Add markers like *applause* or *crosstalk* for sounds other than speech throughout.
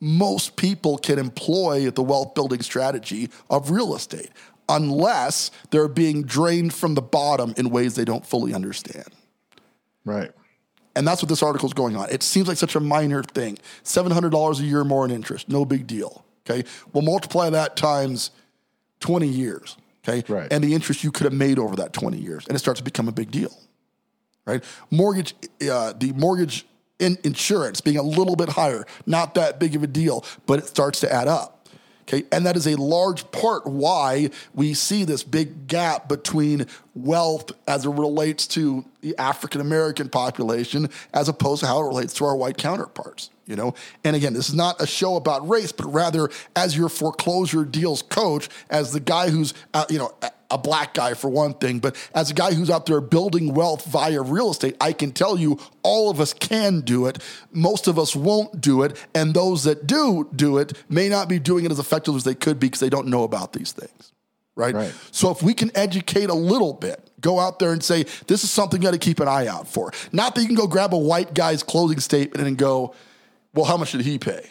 most people can employ the wealth building strategy of real estate unless they're being drained from the bottom in ways they don't fully understand. Right. And that's what this article is going on. It seems like such a minor thing. $700 a year more in interest, no big deal. Okay. Well, multiply that times 20 years. Okay. Right. And the interest you could have made over that 20 years. And it starts to become a big deal. Right. Mortgage, uh, the mortgage in insurance being a little bit higher, not that big of a deal, but it starts to add up. Okay, and that is a large part why we see this big gap between wealth as it relates to the African American population as opposed to how it relates to our white counterparts. You know, and again, this is not a show about race, but rather as your foreclosure deals coach, as the guy who's uh, you know a black guy for one thing, but as a guy who's out there building wealth via real estate, I can tell you all of us can do it. Most of us won't do it. And those that do do it may not be doing it as effectively as they could be because they don't know about these things. Right? Right. So if we can educate a little bit, go out there and say, this is something you got to keep an eye out for. Not that you can go grab a white guy's closing statement and go, well, how much did he pay?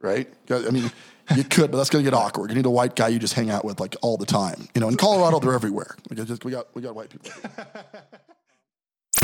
Right? I mean, you could, but that's going to get awkward. You need a white guy you just hang out with like all the time. You know, in Colorado, they're everywhere. We got, we got, we got white people.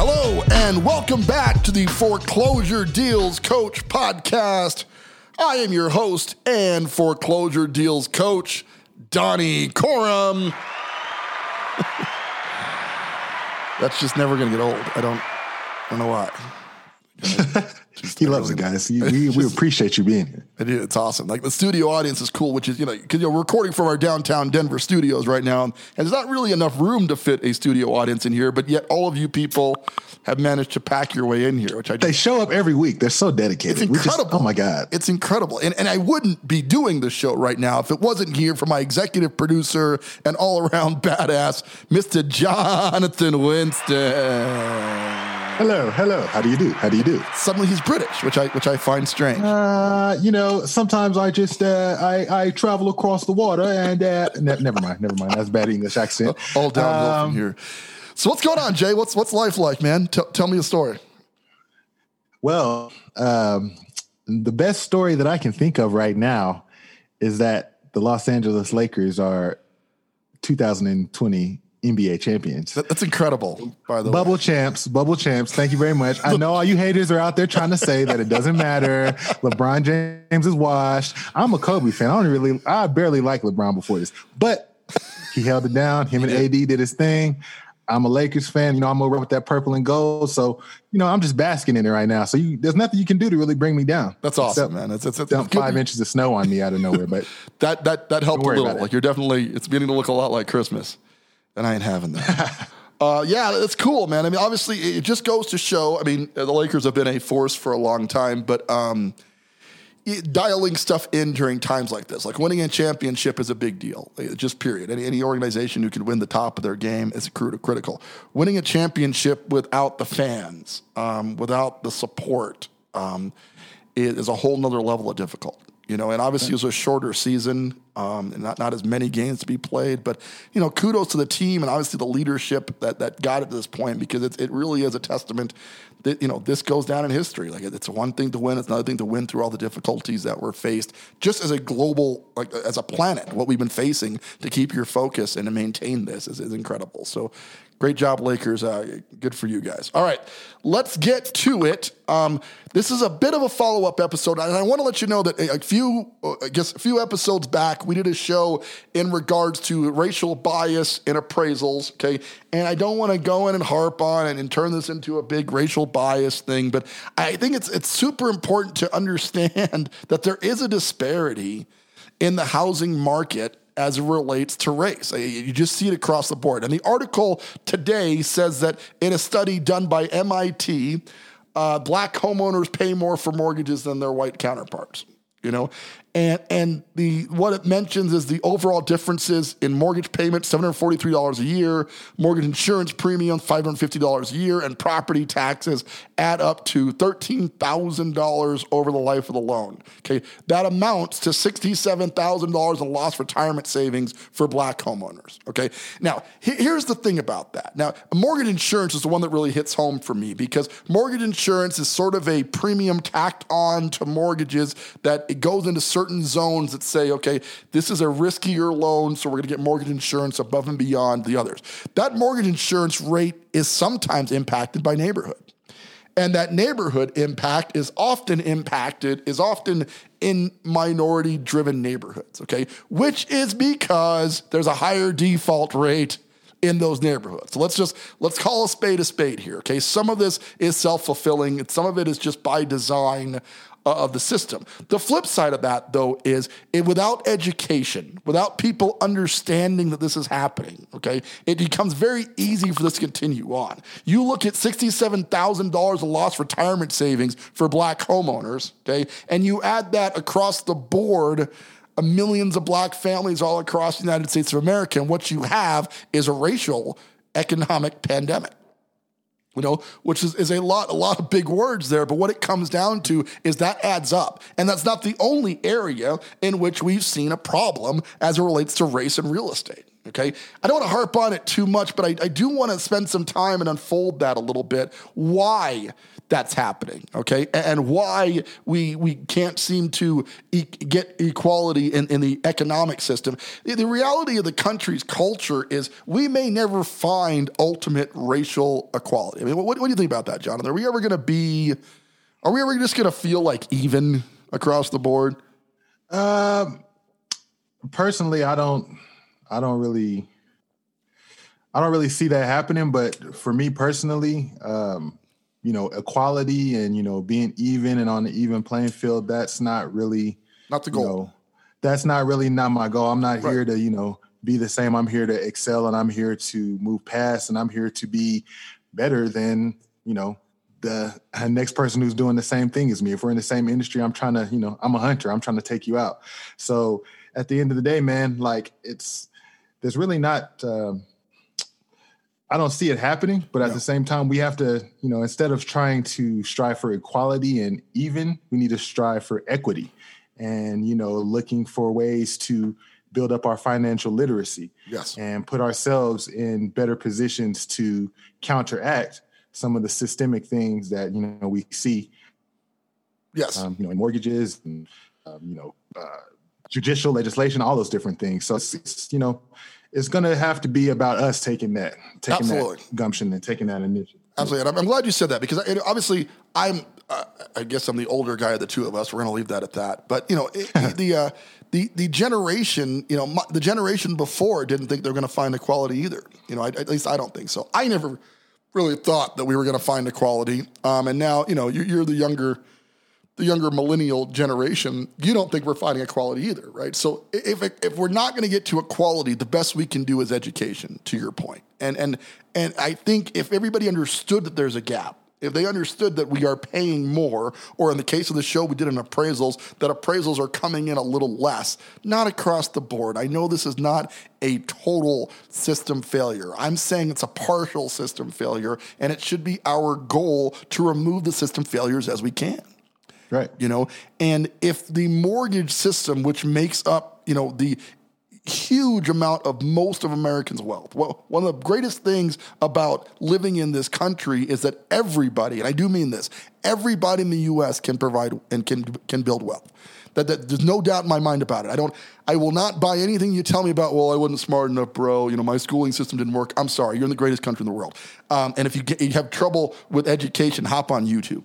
Hello, and welcome back to the Foreclosure Deals Coach podcast. I am your host and Foreclosure Deals Coach, Donnie Corum. *laughs* That's just never going to get old. I don't, I don't know why. *laughs* he loves it, guys. *laughs* We, we appreciate you being here. I. It's awesome. Like the studio audience is cool, which is, you know, because you know, we're recording from our downtown Denver studios right now. And there's not really enough room to fit a studio audience in here, but yet all of you people have managed to pack your way in here, which I They show up every week. They're so dedicated. It's We just- incredible. oh my God. It's incredible. And, and I wouldn't be doing this show right now if it wasn't here for my executive producer and all around *laughs* badass, Mr. Jonathan Winston. Hello, hello. How do you do? How do you do? Suddenly he's British, which I which I find strange. Uh, you know, sometimes I just uh, I I travel across the water and uh, ne- never mind, never mind. That's bad English accent. *laughs* all downhill Um, from here. So what's going on, Jay? What's what's life like, man? Tell tell me a story. Well, um, the best story that I can think of right now is that the Los Angeles Lakers are 2020 NBA champions. That's incredible, by the way. Bubble champs, bubble champs. Thank you very much. I know all you haters are out there trying to say that it doesn't matter. *laughs* LeBron James is washed. I'm a Kobe fan. I don't really, I barely like LeBron before this, but he held it down. Him and AD did his thing. I'm a Lakers fan. You know, I'm over with that purple and gold. So, you know, I'm just basking in it right now. So you, there's nothing you can do to really bring me down. That's awesome, Except man. It's, it's, it's Dump five inches of snow on me out of nowhere. But *laughs* That that that helped a little. Like you're definitely it's beginning to look a lot like Christmas, and I ain't having that. *laughs* uh, yeah, that's cool, man. I mean, obviously, it just goes to show. I mean, the Lakers have been a force for a long time, but um, it- dialing stuff in during times like this, like winning a championship, is a big deal. Uh, Just period. Any any organization who can win the top of their game is critical. Winning a championship without the fans, um, without the support. Um, is a whole nother level of difficult. You know, and obviously it was a shorter season, um, and not, not as many games to be played. But you know, kudos to the team and obviously the leadership that that got it to this point because it, it really is a testament that you know this goes down in history. Like it's one thing to win, it's another thing to win through all the difficulties that were faced, just as a global, like as a planet, what we've been facing to keep your focus and to maintain this is, is incredible. So. Great job, Lakers. Uh, good for you guys. All right, let's get to it. Um, this is a bit of a follow up episode, and I want to let you know that a few, uh, I guess, a few episodes back, we did a show in regards to racial bias in appraisals. Okay, and I don't want to go in and harp on and, and turn this into a big racial bias thing, but I think it's it's super important to understand *laughs* that there is a disparity in the housing market as it relates to race. Uh, You just see it across the board. And the article today says that in a study done by MIT, uh, black homeowners pay more for mortgages than their white counterparts. You know, And and the what it mentions is the overall differences in mortgage payments, $743 a year, mortgage insurance premium, $550 a year, and property taxes add up to $13,000 over the life of the loan. Okay. That amounts to $67,000 in lost retirement savings for black homeowners. Okay. Now, he- here's the thing about that. Now, mortgage insurance is the one that really hits home for me because mortgage insurance is sort of a premium tacked on to mortgages that it goes into certain zones that say, okay, this is a riskier loan, so we're going to get mortgage insurance above and beyond the others. That mortgage insurance rate is sometimes impacted by neighborhood. And that neighborhood impact is often impacted, is often in minority driven neighborhoods, okay? Which is because there's a higher default rate in those neighborhoods. So let's just let's call a spade a spade here, okay? Some of this is self-fulfilling, and some of it is just by design of the system. The flip side of that, though, is it, without education, without people understanding that this is happening, okay, it becomes very easy for this to continue on. You look at $67,000 of lost retirement savings for black homeowners, okay, and you add that across the board uh, millions of black families all across the United States of America, and what you have is a racial economic pandemic you know, which is, is a lot, a lot of big words there. But what it comes down to is that adds up. And that's not the only area in which we've seen a problem as it relates to race and real estate. Okay. I don't want to harp on it too much, but I, I do want to spend some time and unfold that a little bit. Why that's happening, okay, and why we we can't seem to e- get equality in, in the economic system. The, reality of the country's culture is we may never find ultimate racial equality. I mean, what, what do you think about that, Jonathan? Are we ever going to be? Are we ever just going to feel like even across the board? Um, personally, I don't. I don't really. I don't really see that happening. But for me personally, um, you know, equality and you know being even and on the even playing field, that's not really Not the you goal. know, that's not really not my goal. I'm not Right. here to, you know, be the same. I'm here to excel and I'm here to move past and I'm here to be better than, you know, the next person who's doing the same thing as me. If we're in the same industry, I'm trying to, you know, I'm a hunter. I'm trying to take you out. So at the end of the day, man, like it's there's really not um I don't see it happening, but at No. the same time, we have to, you know, instead of trying to strive for equality and even, we need to strive for equity and, you know, looking for ways to build up our financial literacy Yes. and put ourselves in better positions to counteract some of the systemic things that, you know, we see, Yes. um, you know, in mortgages and, um, you know, uh, judicial legislation, all those different things. So it's, it's you know, it's going to have to be about us taking that, taking Absolutely. that gumption and taking that initiative. Absolutely, and I'm, I'm glad you said that because it, obviously I'm. Uh, I guess I'm the older guy of the two of us. We're going to leave that at that. But you know, it, *laughs* the uh, the the generation, you know, my, the generation before didn't think they were going to find equality either. You know, I, at least I don't think so. I never really thought that we were going to find equality. Um, and now, you know, you're, you're the younger the younger millennial generation, you don't think we're finding equality either, right? So if if we're not going to get to equality, the best we can do is education. To your point, and and and I think if everybody understood that there's a gap, if they understood that we are paying more, or in the case of the show we did in appraisals, that appraisals are coming in a little less, not across the board. I know this is not a total system failure. I'm saying it's a partial system failure, and it should be our goal to remove the system failures as we can Right. you know and if the mortgage system which makes up you know the huge amount of most of americans wealth well one of the greatest things about living in this country is that everybody and i do mean this everybody in the us can provide and can can build wealth. That, that there's no doubt in my mind about it. I don't i will not buy anything you tell me about well i wasn't smart enough bro. You know my schooling system didn't work. I'm sorry. You're in the greatest country in the world. Um, and if you, get, you have trouble with education hop on youtube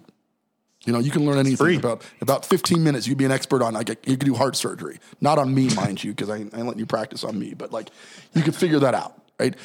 you know, you can learn anything free. about about 15 minutes. You'd be an expert on like you can do heart surgery, not on me, *laughs* mind you, because I, I ain't letting you practice on me. But like, you could figure that out, right?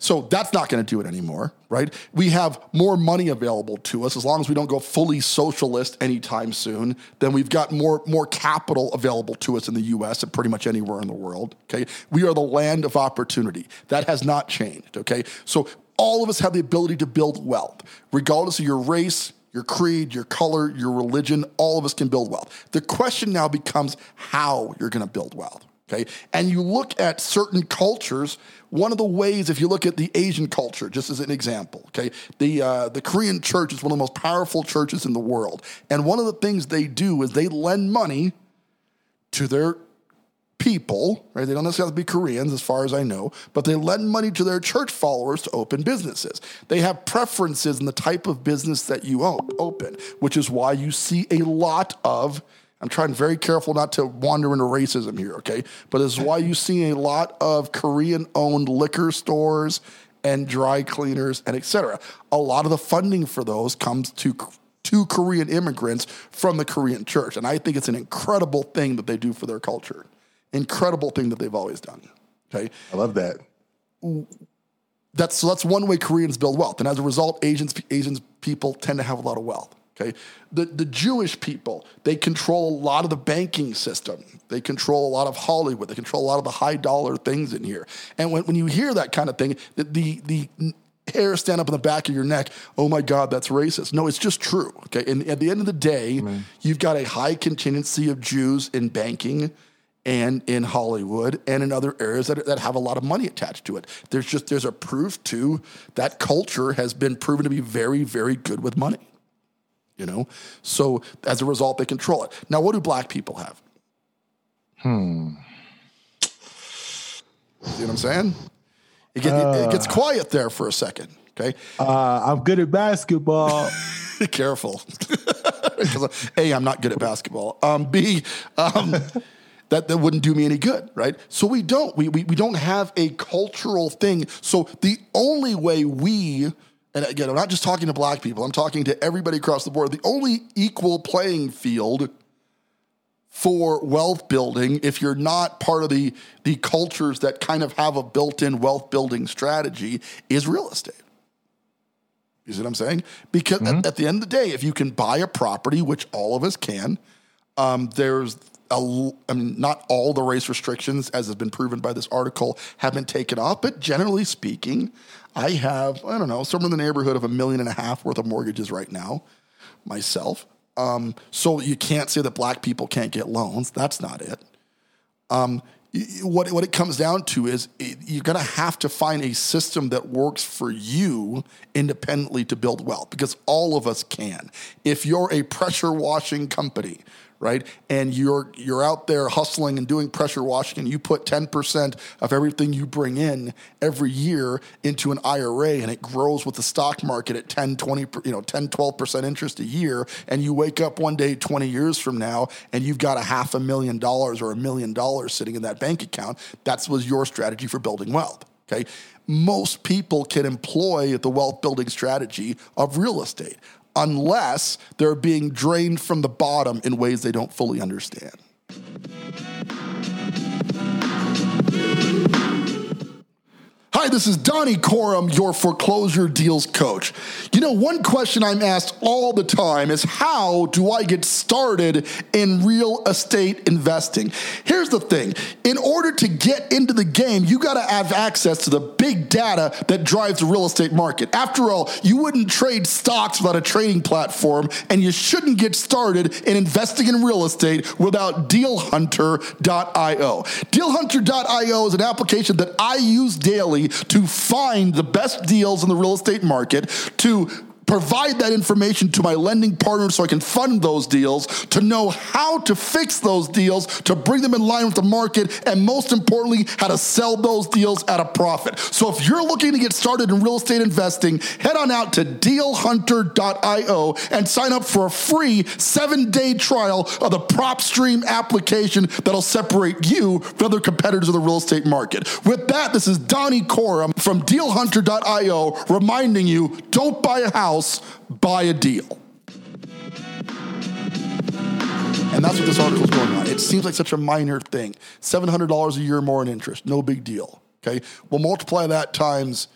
So that's not going to do it anymore, right? We have more money available to us as long as we don't go fully socialist anytime soon. Then we've got more more capital available to us in the U.S. and pretty much anywhere in the world. Okay, we are the land of opportunity. That has not changed. Okay, so all of us have the ability to build wealth, regardless of your race, your creed, your color, your religion, all of us can build wealth. The question now becomes how you're going to build wealth. Okay. And you look at certain cultures. One of the ways, if you look at the Asian culture, just as an example, okay, the uh, the Korean church is one of the most powerful churches in the world, and one of the things they do is they lend money to their people, right? They don't necessarily have to be Koreans, as far as I know, but they lend money to their church followers to open businesses. They have preferences in the type of business that you open, which is why you see a lot of. I'm trying very careful not to wander into racism here, okay? But this is why you see a lot of Korean owned liquor stores and dry cleaners and et cetera. A lot of the funding for those comes to to Korean immigrants from the Korean church. And I think it's an incredible thing that they do for their culture. Incredible thing that they've always done. Okay. I love that. That's so that's one way Koreans build wealth. And as a result, Asians Asians people tend to have a lot of wealth. Okay. The the Jewish people, they control a lot of the banking system. They control a lot of Hollywood. They control a lot of the high dollar things in here. And when, when you hear that kind of thing, the, the the hair stand up on the back of your neck. Oh my God, that's racist. No, it's just true. Okay. And at the end of the day, you've got a high contingency of Jews in banking and in Hollywood and in other areas that, that have a lot of money attached to it. There's just there's a proof to that culture has been proven to be very, very good with money. You know? So as a result, they control it. Now, what do black people have? Hmm. You know what I'm saying? It, get, uh, it gets quiet there for a second. Okay. Uh, I'm good at basketball. *laughs* Careful. *laughs* a, I'm not good at basketball. Um, B, um, *laughs* that, that wouldn't do me any good, right? So we don't. We, we, we don't have a cultural thing. So the only way we, and again, I'm not just talking to black people, I'm talking to everybody across the board, the only equal playing field for wealth building if you're not part of the the cultures that kind of have a built-in wealth building strategy is real estate. You see what I'm saying? Because mm-hmm. at, at, the end of the day, if you can buy a property, which all of us can, um, there's I mean, not all the race restrictions, as has been proven by this article, have been taken off. But generally speaking, I have I don't know somewhere in the neighborhood of a million and a half worth of mortgages right now myself. Um, so you can't say that black people can't get loans. That's not it. Um, what, what it comes down to is it, you're going to have to find a system that works for you independently to build wealth because all of us can. If you're a pressure washing company, right? And you're you're out there hustling and doing pressure washing, and you put 10% of everything you bring in every year into an IRA, and it grows with the stock market at 10, 20, you know, 10, 12% interest a year, and you wake up one day 20 years from now and you've got a half a million dollars or a million dollars sitting in that bank account, that was your strategy for building wealth. Okay. Most people can employ the wealth building strategy of real estate unless they're being drained from the bottom in ways they don't fully understand. Hi, this is Donnie Corum, your foreclosure deals coach. You know, one question I'm asked all the time is how do I get started in real estate investing? Here's the thing in order to get into the game, you got to have access to the big data that drives the real estate market. After all, you wouldn't trade stocks without a trading platform, and you shouldn't get started in investing in real estate without dealhunter.io. Dealhunter.io is an application that I use daily to find the best deals in the real estate market, to provide that information to my lending partners so I can fund those deals, to know how to fix those deals, to bring them in line with the market, and most importantly, how to sell those deals at a profit. So if you're looking to get started in real estate investing, head on out to dealhunter.io and sign up for a free seven day trial of the PropStream application that'll separate you from other competitors of the real estate market. With that, this is Donnie Corum from dealhunter.io reminding you don't buy a house house, buy a deal. And that's what this article is going on. It seems like such a minor thing. $700 a year more in interest, no big deal. Okay. We'll multiply that times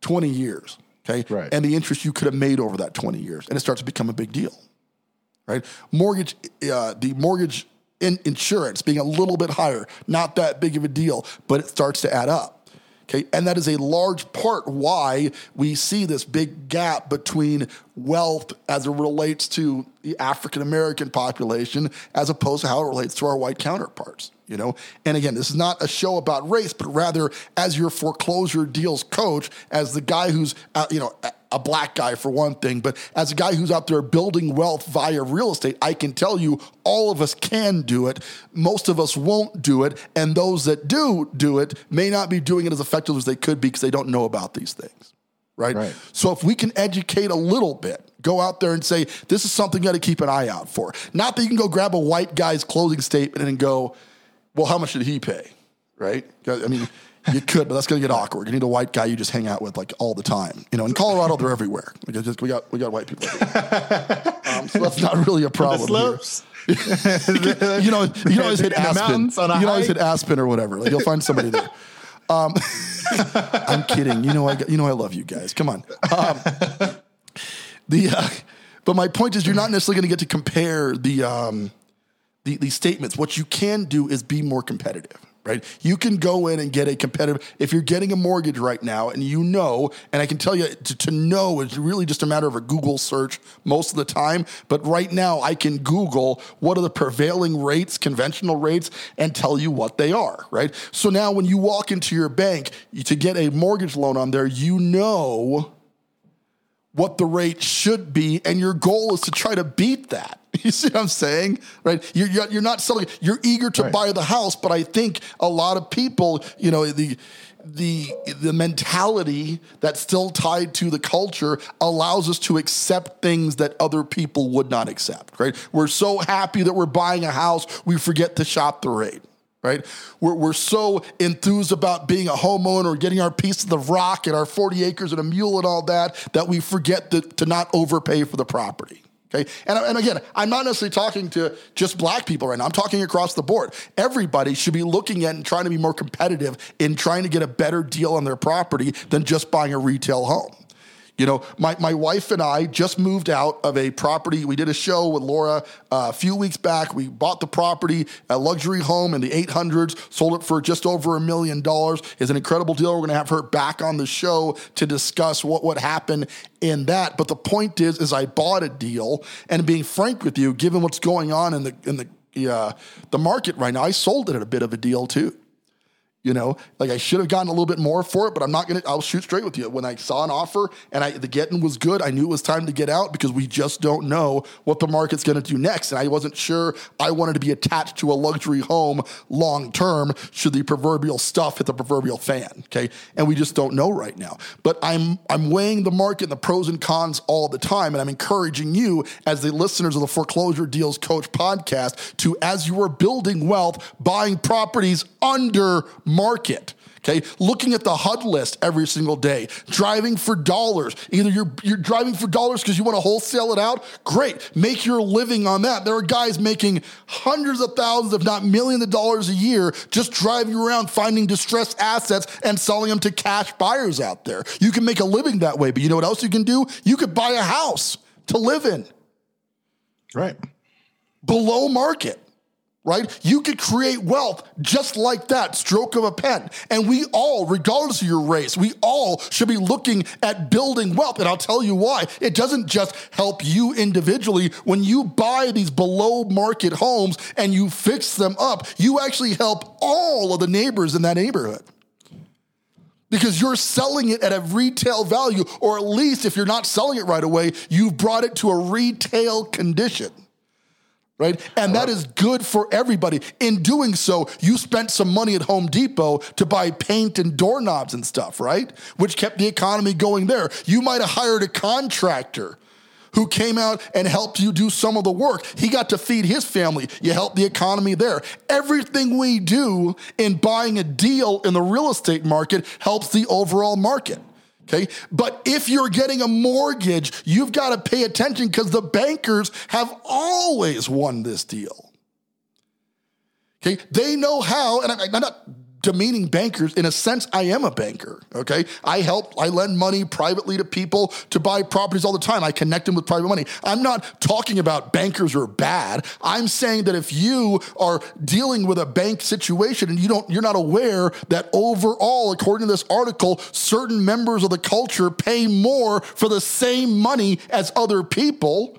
20 years. Okay. Right. And the interest you could have made over that 20 years. And it starts to become a big deal. Right. Mortgage, uh, the mortgage in insurance being a little bit higher, not that big of a deal, but it starts to add up. Okay, and that is a large part why we see this big gap between wealth as it relates to the African American population as opposed to how it relates to our white counterparts. You know, and again, this is not a show about race, but rather as your foreclosure deals coach, as the guy who's uh, you know a black guy for one thing, but as a guy who's out there building wealth via real estate, I can tell you all of us can do it. Most of us won't do it. And those that do do it may not be doing it as effectively as they could be because they don't know about these things. Right? Right. So if we can educate a little bit, go out there and say, this is something you got to keep an eye out for. Not that you can go grab a white guy's closing statement and go, well, how much did he pay? Right? I mean, you could, but that's going to get awkward. You need a white guy you just hang out with like all the time. You know, in Colorado, they're everywhere. We got, just, we got, we got white people. *laughs* um, so that's not really a problem. slopes. *laughs* you know, you can always hit *laughs* Aspen. on a you can always hit Aspen or whatever. Like you'll find somebody there. Um, I'm kidding. You know, I you know I love you guys. Come on. Um, the uh, but my point is, you're not necessarily going to get to compare the um, the, these statements. What you can do is be more competitive, right? You can go in and get a competitive. If you're getting a mortgage right now, and you know, and I can tell you to, to know is really just a matter of a Google search most of the time. But right now, I can Google what are the prevailing rates, conventional rates, and tell you what they are, right? So now, when you walk into your bank to get a mortgage loan on there, you know what the rate should be, and your goal is to try to beat that. *laughs* You see what I'm saying, right? You're you're, not selling. You're eager to Right. buy the house, but I think a lot of people, you know, the the the mentality that's still tied to the culture allows us to accept things that other people would not accept. Right? We're so happy that we're buying a house, we forget to shop the rate right? We're, we're so enthused about being a homeowner, getting our piece of the rock and our 40 acres and a mule and all that, that we forget to, to not overpay for the property. Okay. And, and again, I'm not necessarily talking to just black people right now. I'm talking across the board. Everybody should be looking at and trying to be more competitive in trying to get a better deal on their property than just buying a retail home. You know, my, my wife and I just moved out of a property. We did a show with Laura uh, a few weeks back. We bought the property, a luxury home in the 800s, sold it for just over a million dollars. It's an incredible deal. We're going to have her back on the show to discuss what what happened in that. But the point is, is I bought a deal, and being frank with you, given what's going on in the in the uh, the market right now, I sold it at a bit of a deal too. You know, like I should have gotten a little bit more for it, but I'm not gonna. I'll shoot straight with you. When I saw an offer and I the getting was good, I knew it was time to get out because we just don't know what the market's gonna do next, and I wasn't sure I wanted to be attached to a luxury home long term. Should the proverbial stuff hit the proverbial fan? Okay, and we just don't know right now. But I'm I'm weighing the market and the pros and cons all the time, and I'm encouraging you as the listeners of the Foreclosure Deals Coach podcast to as you are building wealth, buying properties under market. Okay, looking at the HUD list every single day, driving for dollars. Either you're you're driving for dollars because you want to wholesale it out. Great, make your living on that. There are guys making hundreds of thousands, if not millions of dollars a year, just driving around finding distressed assets and selling them to cash buyers out there. You can make a living that way, but you know what else you can do? You could buy a house to live in Right. below market, right? You could create wealth just like that, stroke of a pen. And we all, regardless of your race, we all should be looking at building wealth. And I'll tell you why. It doesn't just help you individually. When you buy these below market homes and you fix them up, you actually help all of the neighbors in that neighborhood because you're selling it at a retail value, or at least if you're not selling it right away, you've brought it to a retail condition. Right? And that is good for everybody. In doing so, you spent some money at Home Depot to buy paint and doorknobs and stuff, right? Which kept the economy going there. You might have hired a contractor who came out and helped you do some of the work. He got to feed his family. You helped the economy there. Everything we do in buying a deal in the real estate market helps the overall market. Okay. But if you're getting a mortgage, you've got to pay attention because the bankers have always won this deal. Okay. They know how, and I'm not demeaning bankers. In a sense, I am a banker. Okay. I help, I lend money privately to people to buy properties all the time. I connect them with private money. I'm not talking about bankers are bad. I'm saying that if you are dealing with a bank situation and you don't, you're not aware that overall, according to this article, certain members of the culture pay more for the same money as other people.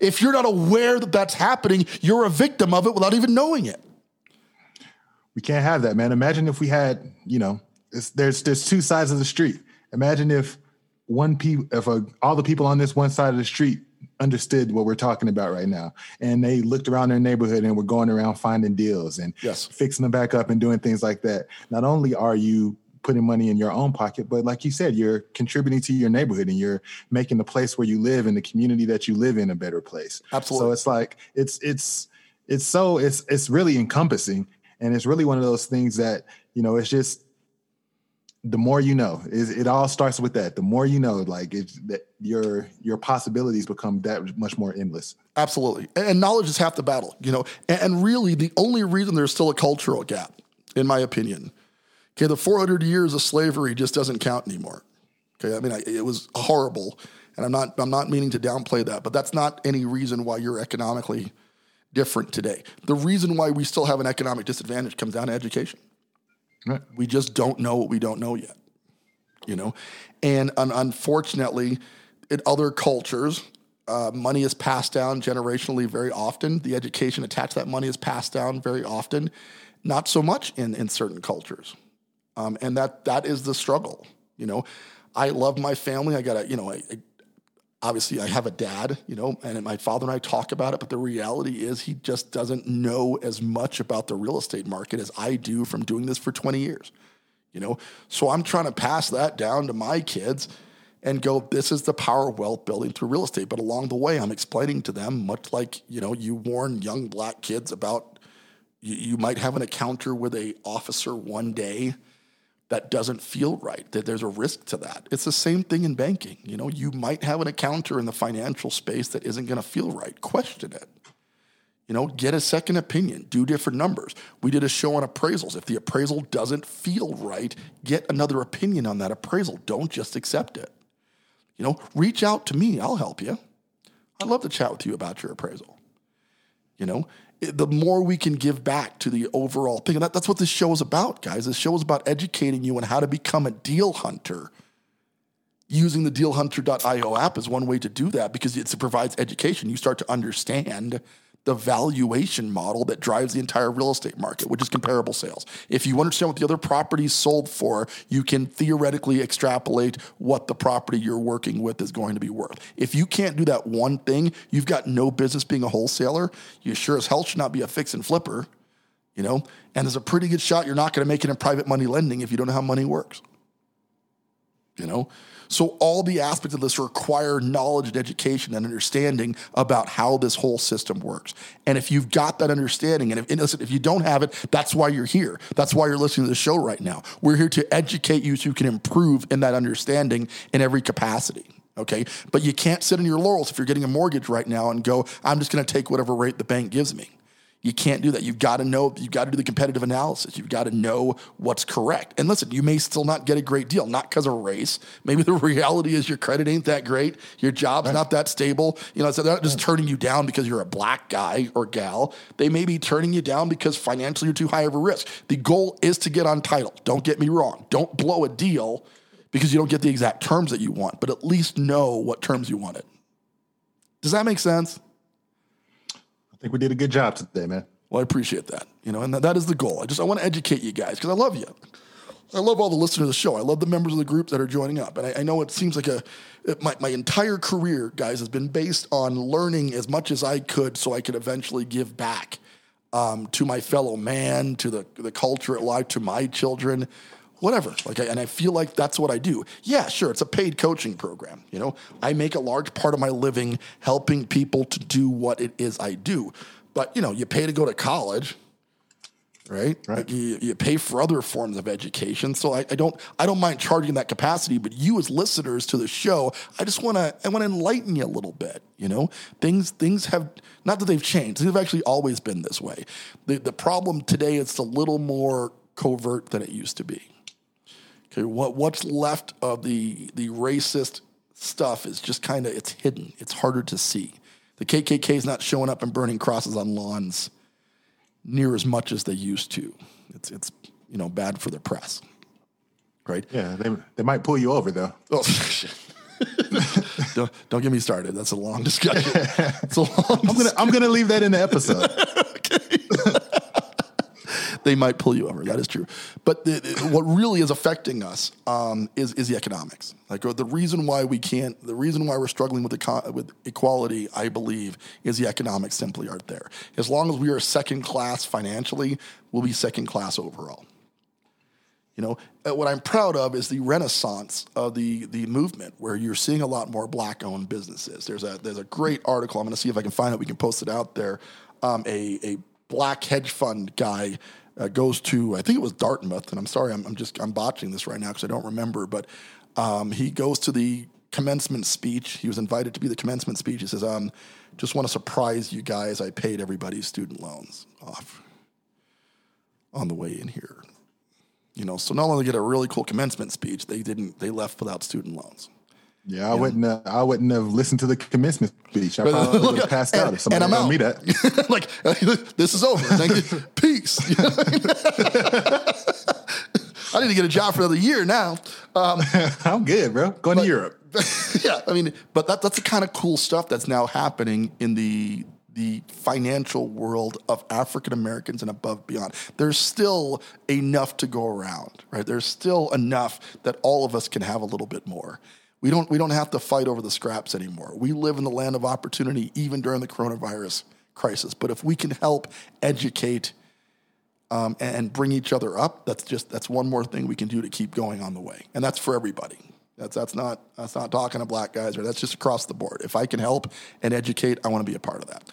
If you're not aware that that's happening, you're a victim of it without even knowing it. We can't have that, man. Imagine if we had, you know, there's there's two sides of the street. Imagine if one people, if a, all the people on this one side of the street understood what we're talking about right now, and they looked around their neighborhood and were going around finding deals and Yes. fixing them back up and doing things like that. Not only are you putting money in your own pocket, but like you said, you're contributing to your neighborhood and you're making the place where you live and the community that you live in a better place. Absolutely. So it's like it's it's it's so it's it's really encompassing and it's really one of those things that you know it's just the more you know it, it all starts with that the more you know like it's that your your possibilities become that much more endless Absolutely. And- knowledge is half the battle, you know. And, and really, the only reason there's still a cultural gap, in my opinion, okay, the 400 years of slavery just doesn't count anymore. Okay, I mean, I, it was horrible, and I'm not I'm not meaning to downplay that, but that's not any reason why you're economically different today. The reason why we still have an economic disadvantage comes down to education. right We just don't know what we don't know yet, you know. And un- unfortunately, in other cultures, uh, money is passed down generationally very often. The education attached to that money is passed down very often. Not so much in in certain cultures, um, and that that is the struggle. You know, I love my family. I got to, you know, I, I obviously I have a dad, you know, and my father and I talk about it, but the reality is he just doesn't know as much about the real estate market as I do from doing this for 20 years. You know, so I'm trying to pass that down to my kids and go, this is the power of wealth building through real estate. But along the way, I'm explaining to them, much like, you know, you warn young black kids about you, you might have an encounter with a officer one day that doesn't feel right, that there's a risk to that. It's the same thing in banking. You know, you might have an encounter in the financial space that isn't going to feel right. Question it. You know, get a second opinion, do different numbers. We did a show on appraisals. If the appraisal doesn't feel right, get another opinion on that appraisal. Don't just accept it. You know, reach out to me, I'll help you. I'd love to chat with you about your appraisal. You know, the more we can give back to the overall thing, and that, that's what this show is about, guys. This show is about educating you on how to become a deal hunter. Using the dealhunter.io app is one way to do that because it provides education. You start to understand the valuation model that drives the entire real estate market, which is comparable sales. If you understand what the other properties sold for, you can theoretically extrapolate what the property you're working with is going to be worth. If you can't do that one thing, you've got no business being a wholesaler. You sure as hell should not be a fix and flipper, you know? And there's a pretty good shot you're not going to make it in private money lending if you don't know how money works you know? So all the aspects of this require knowledge and education and understanding about how this whole system works. And if you've got that understanding and if, and listen, if you don't have it that's why you're here. That's why you're listening to the show right now. We're here to educate you so you can improve in that understanding in every capacity okay? But you can't sit on your laurels if you're getting a mortgage right now and go i'm just going to take whatever rate the bank gives me you can't do that. You've got to know, you've got to do the competitive analysis. You've got to know what's correct. And listen, you may still not get a great deal, not because of race. Maybe *laughs* the reality is your credit ain't that great. Your job's not that stable. You know, so they're not just turning you down because you're a black guy or gal. They may be turning you down because financially you're too high of a risk. The goal is to get on title. Don't get me wrong. Don't blow a deal because you don't get the exact terms that you want, but at least know what terms you wanted. Does that make sense? I think we did a good job today man Well, I appreciate that. You know, and that, is the goal. I just I want to educate you guys because I love you. I love all the listeners of the show. I love the members of the group that are joining up. And I, I know it seems like a my, my entire career, guys, has been based on learning as much as I could so I could eventually give back um, to my fellow man, to the the culture at large, to my children, whatever. Like, I, and I feel like that's what I do. Yeah, sure, it's a paid coaching program. You know, I make a large part of my living helping people to do what it is I do. But you know, you pay to go to college right? Right. Like you, you pay for other forms of education. So I, I don't I don't mind charging that capacity, but you as listeners to the show, I just want to I want to enlighten you a little bit. You know, things things have not that they've changed. They've actually always been this way. The the problem today it's a little more covert than it used to be. Okay, what what's left of the the racist stuff is just kind of it's hidden. It's harder to see. The KKK is not showing up and burning crosses on lawns near as much as they used to. It's it's you know bad for the press, right? Yeah, they, they might pull you over though. Oh *laughs* shit. don't, don't get me started. That's a long discussion. It's a long. *laughs* I'm gonna I'm gonna leave that in the episode. *laughs* they might pull you over. That is true. But the, the- what really is affecting us um, is is the economics. Like uh, the reason why we can't, the reason why we're struggling with with equality, I believe, is the economics simply aren't there. As long as we are second class financially, we'll be second class overall. You know, uh, what I'm proud of is the renaissance of the the movement, where you're seeing a lot more black-owned businesses. There's a there's a great article. I'm going to see if I can find it. We can post it out there. Um, a a black hedge fund guy uh, goes to I think it was Dartmouth, and I'm sorry, I'm, I'm just I'm botching this right now because I don't remember, but um, he goes to the commencement speech. He was invited to be the commencement speech. He says, um, "Just want to surprise you guys. I paid everybody's student loans off on the way in here." You know, so not only get a really cool commencement speech, they didn't. They left without student loans. Yeah, I wouldn't. Uh, I wouldn't have listened to the commencement speech. I probably would have passed out if somebody and I'm told out. me that. *laughs* like *laughs* this is over. Thank you. *laughs* Peace. You know I mean? I need to get a job for another year now. Um, I'm good, bro. Going to Europe. yeah, I mean, but that, that's the kind of cool stuff that's now happening in the the financial world of African Americans and above beyond. There's still enough to go around, right? There's still enough that all of us can have a little bit more. We don't we don't have to fight over the scraps anymore. We live in the land of opportunity even during the coronavirus crisis. But if we can help educate um, and, bring each other up, that's just that's one more thing we can do to keep going on the way, and that's for everybody. That's that's not that's not talking to black guys, or that's just across the board. If I can help and educate, I want to be a part of that.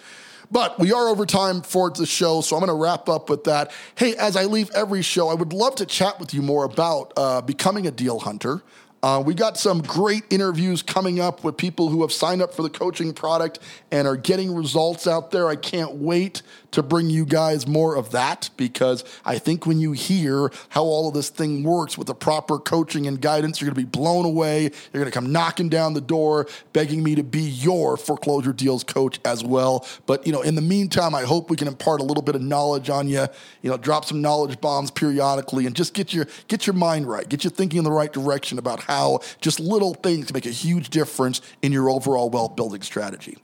But we are over time for the show, so I'm going to wrap up with that. Hey, as I leave every show, I would love to chat with you more about uh, becoming a deal hunter. Uh, we got some great interviews coming up with people who have signed up for the coaching product and are getting results out there. I can't wait to bring you guys more of that because I think when you hear how all of this thing works with the proper coaching and guidance, you're going to be blown away. You're going to come knocking down the door, begging me to be your foreclosure deals coach as well. But you know, in the meantime, I hope we can impart a little bit of knowledge on you. You know, drop some knowledge bombs periodically, and just get your get your mind right, get you thinking in the right direction about how just little things make a huge difference in your overall wealth building strategy.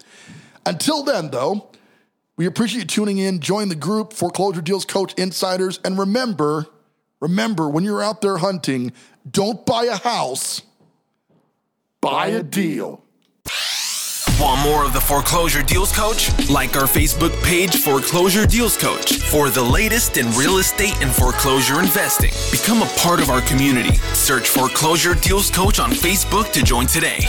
Until then, though. We appreciate you tuning in. Join the group, Foreclosure Deals Coach Insiders. And remember, remember, when you're out there hunting, don't buy a house, buy a deal. Want more of the Foreclosure Deals Coach? Like our Facebook page, Foreclosure Deals Coach, for the latest in real estate and foreclosure investing. Become a part of our community. Search Foreclosure Deals Coach on Facebook to join today.